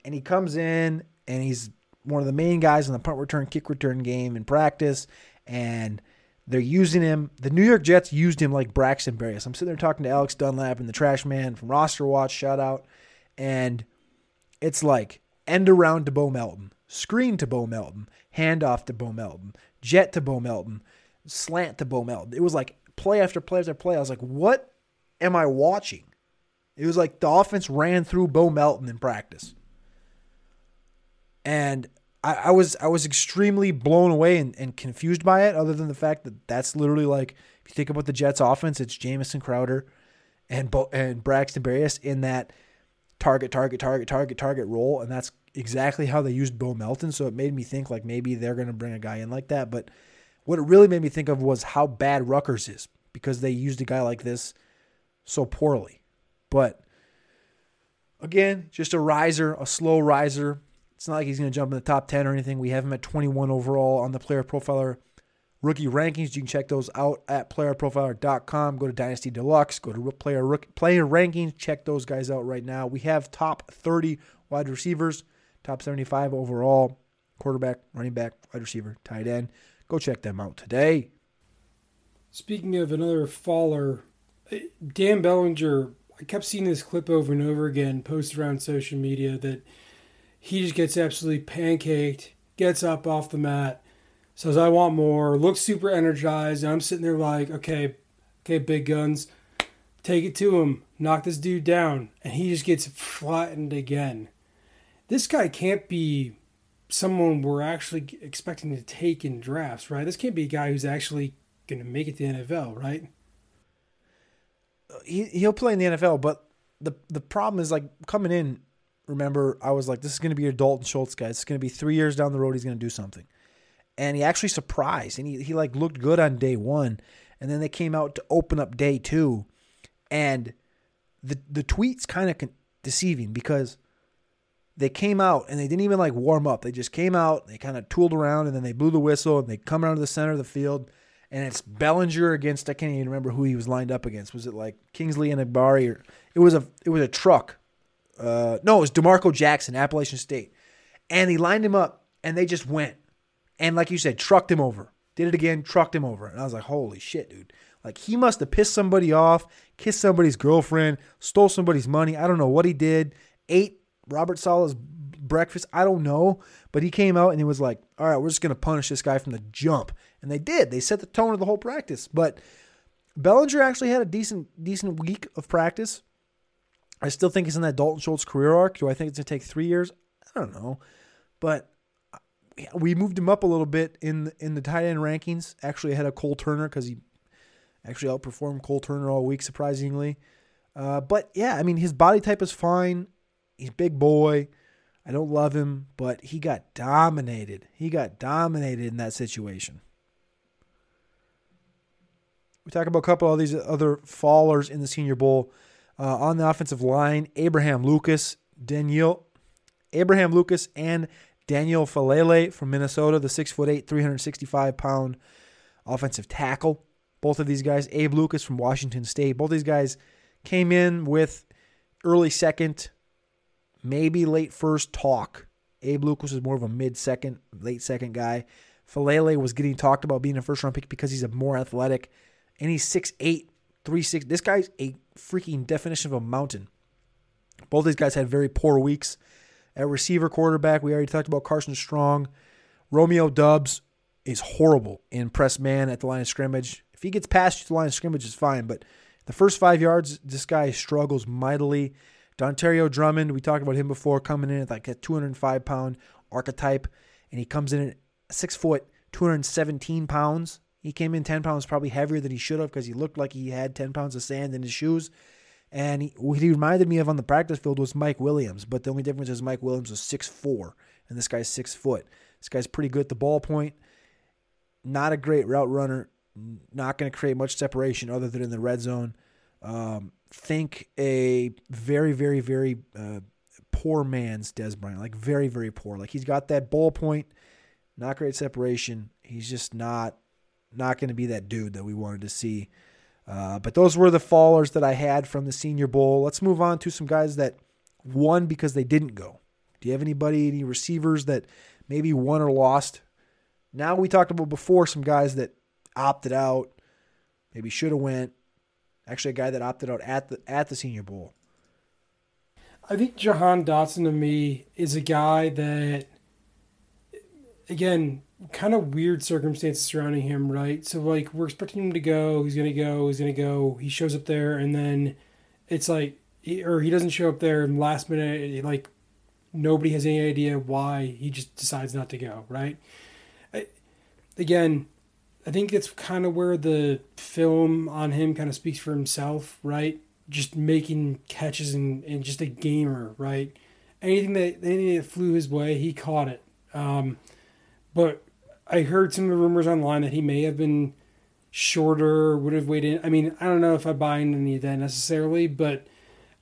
And he comes in and he's one of the main guys in the punt return, kick return game in practice. And they're using him. The New York Jets used him like Braxton Berrios. I'm sitting there talking to Alex Dunlap and the trash man from Roster Watch, shout out. And it's like end around to Bo Melton, screen to Bo Melton, handoff to Bo Melton, jet to Bo Melton, slant to Bo Melton. It was like play after play after play. I was like, what am I watching? It was like the offense ran through Bo Melton in practice. And I, I was I was extremely blown away and, and confused by it, other than the fact that that's literally like if you think about the Jets offense, it's Jamison Crowder and Bo, and Braxton Berrios in that target, target, target, target, target role, and that's exactly how they used Bo Melton. So it made me think like maybe they're going to bring a guy in like that. But what it really made me think of was how bad Rutgers is because they used a guy like this so poorly. But again, just a riser, a slow riser. It's not like he's going to jump in the top 10 or anything. We have him at 21 overall on the player profiler rookie rankings. You can check those out at playerprofiler.com. Go to Dynasty Deluxe, go to player rookie, player rankings, check those guys out right now. We have top 30 wide receivers, top 75 overall, quarterback, running back, wide receiver, tight end. Go check them out today. Speaking of another faller, eh, Dan Bellinger, I kept seeing this clip over and over again posted around social media that he just gets absolutely pancaked, gets up off the mat, says, I want more, looks super energized. And I'm sitting there like, okay, okay, big guns, take it to him, knock this dude down. And he just gets flattened again. This guy can't be someone we're actually expecting to take in drafts, right? This can't be a guy who's actually going to make it to the NFL, right? He he'll play in the NFL, but the the problem is like coming in. Remember, I was like, this is going to be your Dalton Schultz guy. It's going to be three years down the road. He's going to do something, and he actually surprised, and he he like looked good on day one, and then they came out to open up day two, and the the tweets kind of con- deceiving because they came out and they didn't even like warm up. They just came out, they kind of tooled around, and then they blew the whistle and they come around to the center of the field and it's Bellinger against I can't even remember who he was lined up against. Was it like Kingsley and Enagbare or it was a it was a truck. Uh, no, it was D'Marco Jackson, Appalachian State, and he lined him up and they just went and like you said, trucked him over. Did it again, trucked him over, and I was like, holy shit, dude! Like he must have pissed somebody off, kissed somebody's girlfriend, stole somebody's money. I don't know what he did. Ate Robert Saleh's breakfast. I don't know, but he came out and he was like, all right, we're just gonna punish this guy from the jump. And they did. They set the tone of the whole practice. But Bellinger actually had a decent decent week of practice. I still think he's in that Dalton Schultz career arc. Do I think it's gonna take three years? I don't know, but we moved him up a little bit in in the tight end rankings. Actually, ahead of Cole Turner because he actually outperformed Cole Turner all week, surprisingly. Uh, but yeah, I mean his body type is fine. He's big boy. I don't love him, but he got dominated. He got dominated in that situation. We talk about a couple of these other fallers in the Senior Bowl. Uh, on the offensive line, Abraham Lucas, Daniel, Abraham Lucas, and Daniel Faalele from Minnesota, the six foot eight, 365 pound offensive tackle. Both of these guys, Abe Lucas from Washington State, both these guys came in with early second, maybe late first talk. Abe Lucas is more of a mid second, late second guy. Faalele was getting talked about being a first round pick because he's a more athletic, and he's 6'8", 3'6". This guy's a freaking definition of a mountain. Both these guys had very poor weeks. At receiver quarterback, we already talked about Carson Strong. Romeo Doubs is horrible in press man at the line of scrimmage. If he gets past you the line of scrimmage, it's fine. But the first five yards, this guy struggles mightily. Dontario Drummond, we talked about him before, coming in at like a 205 pound archetype, and he comes in at six foot, 217 pounds. He came in 10 pounds probably heavier than he should have because he looked like he had 10 pounds of sand in his shoes. And he, what he reminded me of on the practice field was Mike Williams, but the only difference is Mike Williams was six four, and this guy's six foot. This guy's pretty good at the ball point. Not a great route runner. Not going to create much separation other than in the red zone. Um, think a very, very, very uh, poor man's Dez Bryant, like very, very poor. Like he's got that ball point, not great separation. He's just not not going to be that dude that we wanted to see. Uh, but those were the fallers that I had from the Senior Bowl. Let's move on to some guys that won because they didn't go. Do you have anybody, any receivers that maybe won or lost? Now we talked about before some guys that opted out, maybe should have went, Actually, a guy that opted out at the at the Senior Bowl. I think Jahan Dotson to me is a guy that, again, kind of weird circumstances surrounding him, right? So like we're expecting him to go, he's gonna go, he's gonna go. He shows up there, and then it's like, or he doesn't show up there, and last minute, like nobody has any idea why he just decides not to go, right? I, again, I think it's kind of where the film on him kind of speaks for himself, right? Just making catches and, and just a gamer, right? Anything that anything that flew his way, he caught it. Um, but I heard some of the rumors online that he may have been shorter, would have waited. I mean, I don't know if I buy into any of that necessarily, but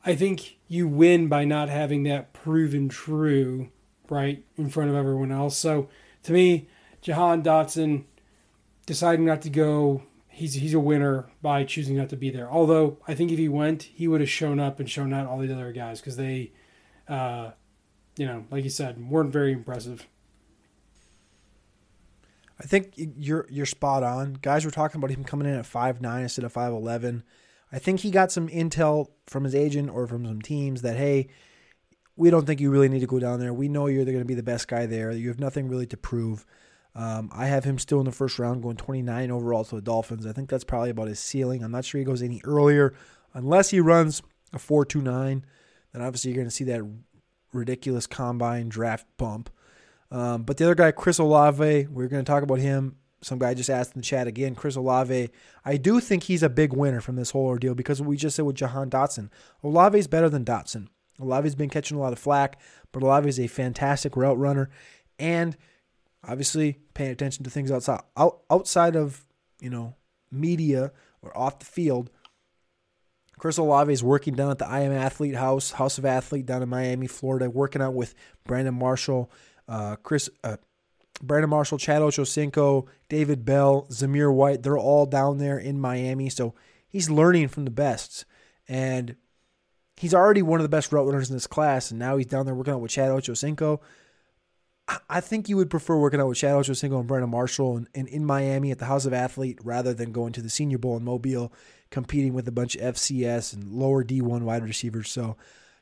I think you win by not having that proven true, right, in front of everyone else. So to me, Jahan Dotson deciding not to go, he's he's a winner by choosing not to be there. Although I think if he went, he would have shown up and shown out all the other guys because they, uh, you know, like you said, weren't very impressive. I think you're you're spot on. Guys were talking about him coming in at five nine instead of five eleven. I think he got some intel from his agent or from some teams that hey, we don't think you really need to go down there. We know you're going to be the best guy there. You have nothing really to prove. Um, I have him still in the first round, going 29 overall to the Dolphins. I think that's probably about his ceiling. I'm not sure he goes any earlier, unless he runs a 4.29. Then obviously you're going to see that ridiculous combine draft bump. Um, but the other guy, Chris Olave, we're going to talk about him. Some guy just asked in the chat again, Chris Olave. I do think he's a big winner from this whole ordeal because we just said with Jahan Dotson. Olave's better than Dotson. Olave's been catching a lot of flack, but Olave is a fantastic route runner. And obviously paying attention to things outside out, outside of you know media or off the field. Chris Olave is working down at the I Am Athlete House, House of Athlete down in Miami, Florida, working out with Brandon Marshall, uh, Chris, uh, Brandon Marshall, Chad Ochocinco, David Bell, Zamir White. They're all down there in Miami, so he's learning from the best, and he's already one of the best route runners in this class. And now he's down there working out with Chad Ochocinco. I think you would prefer working out with Chad Ochocinco and Brandon Marshall and, and, in Miami at the House of Athlete rather than going to the Senior Bowl in Mobile, competing with a bunch of FCS and lower D1 wide receivers. So,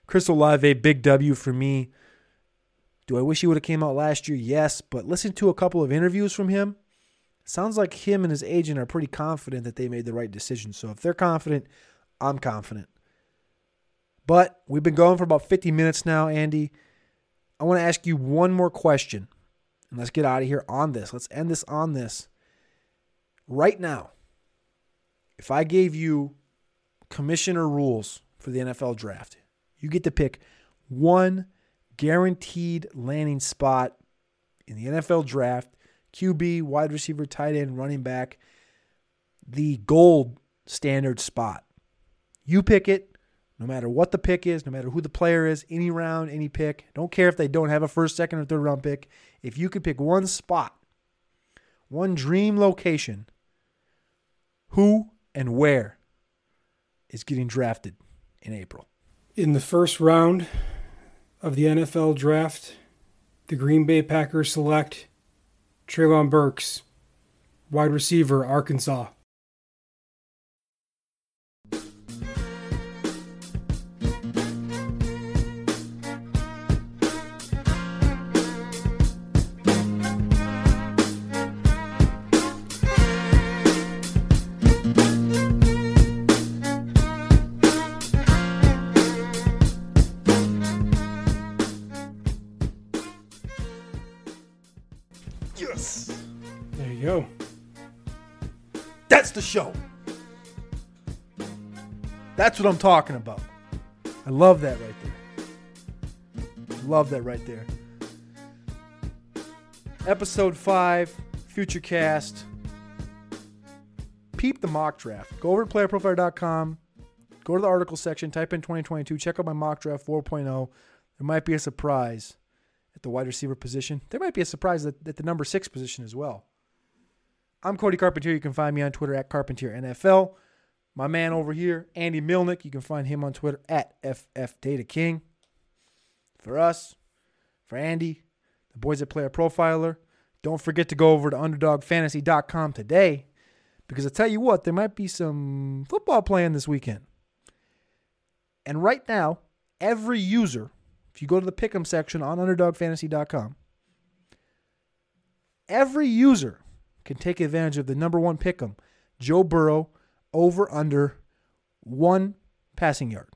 Chris Olave, a big W for me. Do I wish he would have came out last year? Yes, but listen to a couple of interviews from him. Sounds like him and his agent are pretty confident that they made the right decision. So if they're confident, I'm confident. But we've been going for about 50 minutes now, Andy. I want to ask you one more question. And let's get out of here on this. Let's end this on this. Right now, if I gave you commissioner rules for the NFL draft, you get to pick one guaranteed landing spot in the NFL draft QB, wide receiver, tight end, running back, the gold standard spot. You pick it. No matter what the pick is, no matter who the player is, any round, any pick, don't care if they don't have a first, second, or third round pick. If you could pick one spot, one dream location, who and where is getting drafted in April? In the first round, of the NFL draft, the Green Bay Packers select Treylon Burks, wide receiver, Arkansas. That's what I'm talking about. I love that right there. Love that right there. Episode 5, Futurecast. Peep the mock draft. Go over to playerprofiler.com. Go to the article section, type in 2022, check out my mock draft 4.0. There might be a surprise at the wide receiver position. There might be a surprise at, at the number six position as well. I'm Cody Carpentier. You can find me on Twitter at Carpentier NFL. My man over here, Andy Mlyniec, you can find him on Twitter at FFDataKing. For us, for Andy, the boys at Player Profiler, don't forget to go over to underdogfantasy.com today because I tell you what, there might be some football playing this weekend. And right now, every user, if you go to the pick'em section on underdogfantasy.com, every user can take advantage of the number one pick'em, Joe Burrow, over under one passing yard.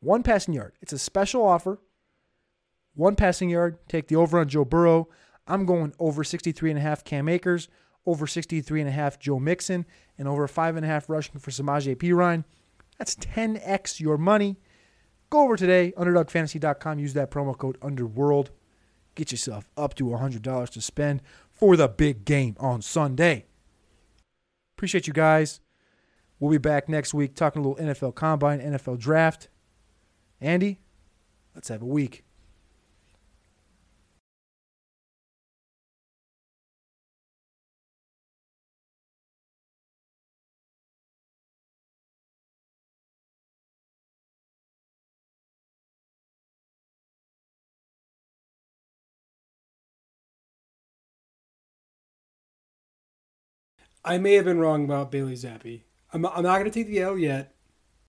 One passing yard. It's a special offer. One passing yard. Take the over on Joe Burrow. I'm going over 63 and a half Cam Akers, over 63 and a half Joe Mixon, and over five and a half rushing for Samaje Perine. That's 10x your money. Go over today, underdogfantasy.com. Use that promo code UNDERWORLD. Get yourself up to $100 to spend for the big game on Sunday. Appreciate you guys. We'll be back next week talking a little NFL Combine, NFL Draft. Andy, let's have a week. I may have been wrong about Bailey Zappe. I'm, I'm not going to take the L yet.